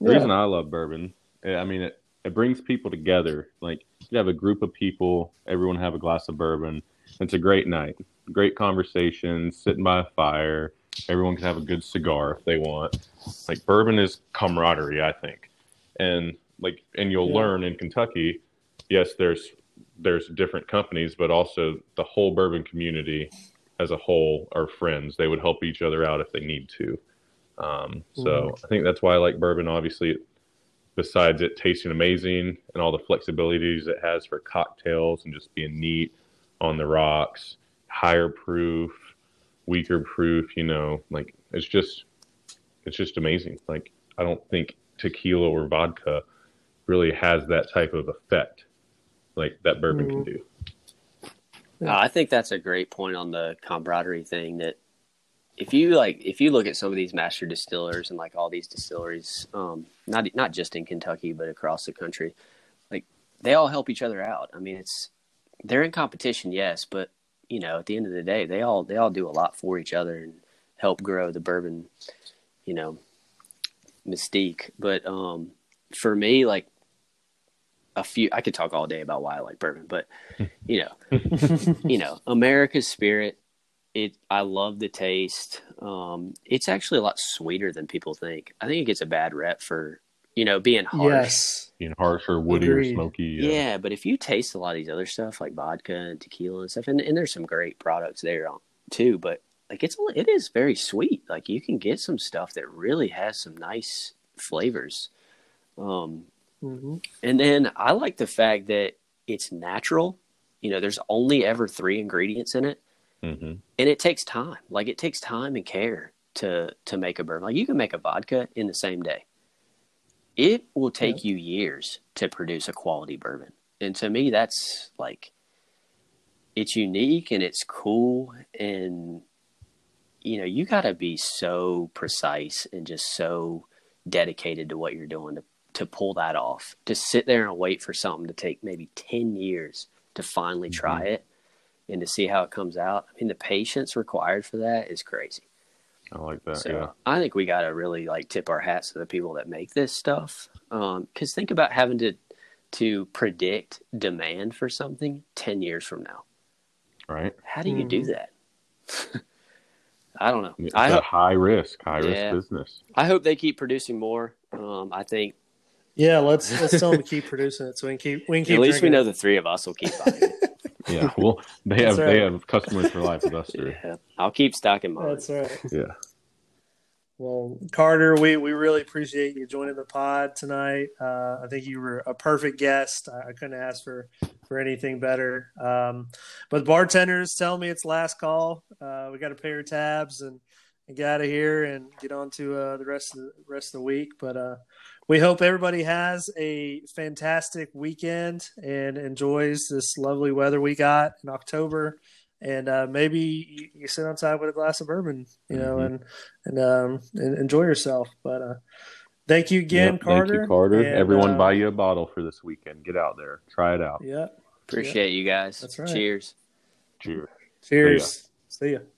[SPEAKER 3] the yeah. reason I love bourbon, eh, I mean, it, it brings people together. Like you have a group of people, everyone have a glass of bourbon. It's a great night, great conversation, sitting by a fire. Everyone can have a good cigar if they want. Like bourbon is camaraderie, I think, and like, and you'll yeah. learn in Kentucky. Yes, there's there's different companies, but also the whole bourbon community as a whole are friends. They would help each other out if they need to. Um, so mm. I think that's why I like bourbon. Obviously, besides it tasting amazing and all the flexibilities it has for cocktails and just being neat on the rocks, higher proof, weaker proof. You know, like it's just it's just amazing. Like I don't think tequila or vodka really has that type of effect like that bourbon mm-hmm. can do.
[SPEAKER 2] Uh, I think that's a great point on the camaraderie thing. That if you like, if you look at some of these master distillers and like all these distilleries, um, not not just in Kentucky but across the country, like they all help each other out. I mean, it's they're in competition, yes, but you know, at the end of the day, they all they all do a lot for each other and help grow the bourbon, you know, mystique. But um, for me, like a few I could talk all day about why I like bourbon, but (laughs) you know, you know, America's spirit. It I love the taste. Um, it's actually a lot sweeter than people think. I think it gets a bad rep for you know being harsh,
[SPEAKER 1] yes.
[SPEAKER 3] being harsh or woody Agreed. or smoky.
[SPEAKER 2] Yeah. yeah. but if you taste a lot of these other stuff like vodka and tequila and stuff, and, and there's some great products there too, but like it's it is very sweet. Like you can get some stuff that really has some nice flavors. Um, Mm-hmm. And then I like the fact that it's natural. You know, there's only ever three ingredients in it, mm-hmm. and it takes time. Like it takes time and care to to make a bourbon. Like you can make a vodka in the same day. It will take yeah. you years to produce a quality bourbon, and to me, that's like it's unique and it's cool and you know you got to be so precise and just so dedicated to what you're doing to to pull that off, to sit there and wait for something to take maybe 10 years to finally mm-hmm. try it and to see how it comes out. I mean, the patience required for that is crazy.
[SPEAKER 3] I like that. So yeah.
[SPEAKER 2] I think we got to really like tip our hats to the people that make this stuff. Um, cause think about having to, to predict demand for something 10 years from now.
[SPEAKER 3] Right.
[SPEAKER 2] How do you mm-hmm. do that? (laughs) I don't know.
[SPEAKER 3] It's I a high risk, high yeah, risk business.
[SPEAKER 2] I hope they keep producing more. Um, I think
[SPEAKER 1] yeah, let's let's tell them to (laughs) keep producing it so we can keep we can keep.
[SPEAKER 2] At least we know the three of us will keep (laughs) buying it.
[SPEAKER 3] yeah, well, they have right. they have customers for life with us (laughs) three.
[SPEAKER 2] Yeah, I'll keep stocking mine.
[SPEAKER 1] That's right.
[SPEAKER 3] Yeah.
[SPEAKER 1] Well, Carter, we, we really appreciate you joining the pod tonight. Uh, I think you were a perfect guest. I, I couldn't ask for, for anything better. Um, but bartenders tell me it's last call. Uh, we got to pay our tabs and, and get out of here and get on to uh, the rest of the rest of the week. But uh, we hope everybody has a fantastic weekend and enjoys this lovely weather we got in October. And uh, maybe you, you, sit outside with a glass of bourbon, you know, mm-hmm. and and, um, and enjoy yourself. But uh, thank you again,
[SPEAKER 3] yep,
[SPEAKER 1] Carter.
[SPEAKER 3] Thank you, Carter. And, Everyone, uh, buy you a bottle for this weekend. Get out there, try it out.
[SPEAKER 1] Yeah,
[SPEAKER 2] appreciate you guys. That's right. Cheers.
[SPEAKER 3] Cheers.
[SPEAKER 1] Cheers. See ya. See ya.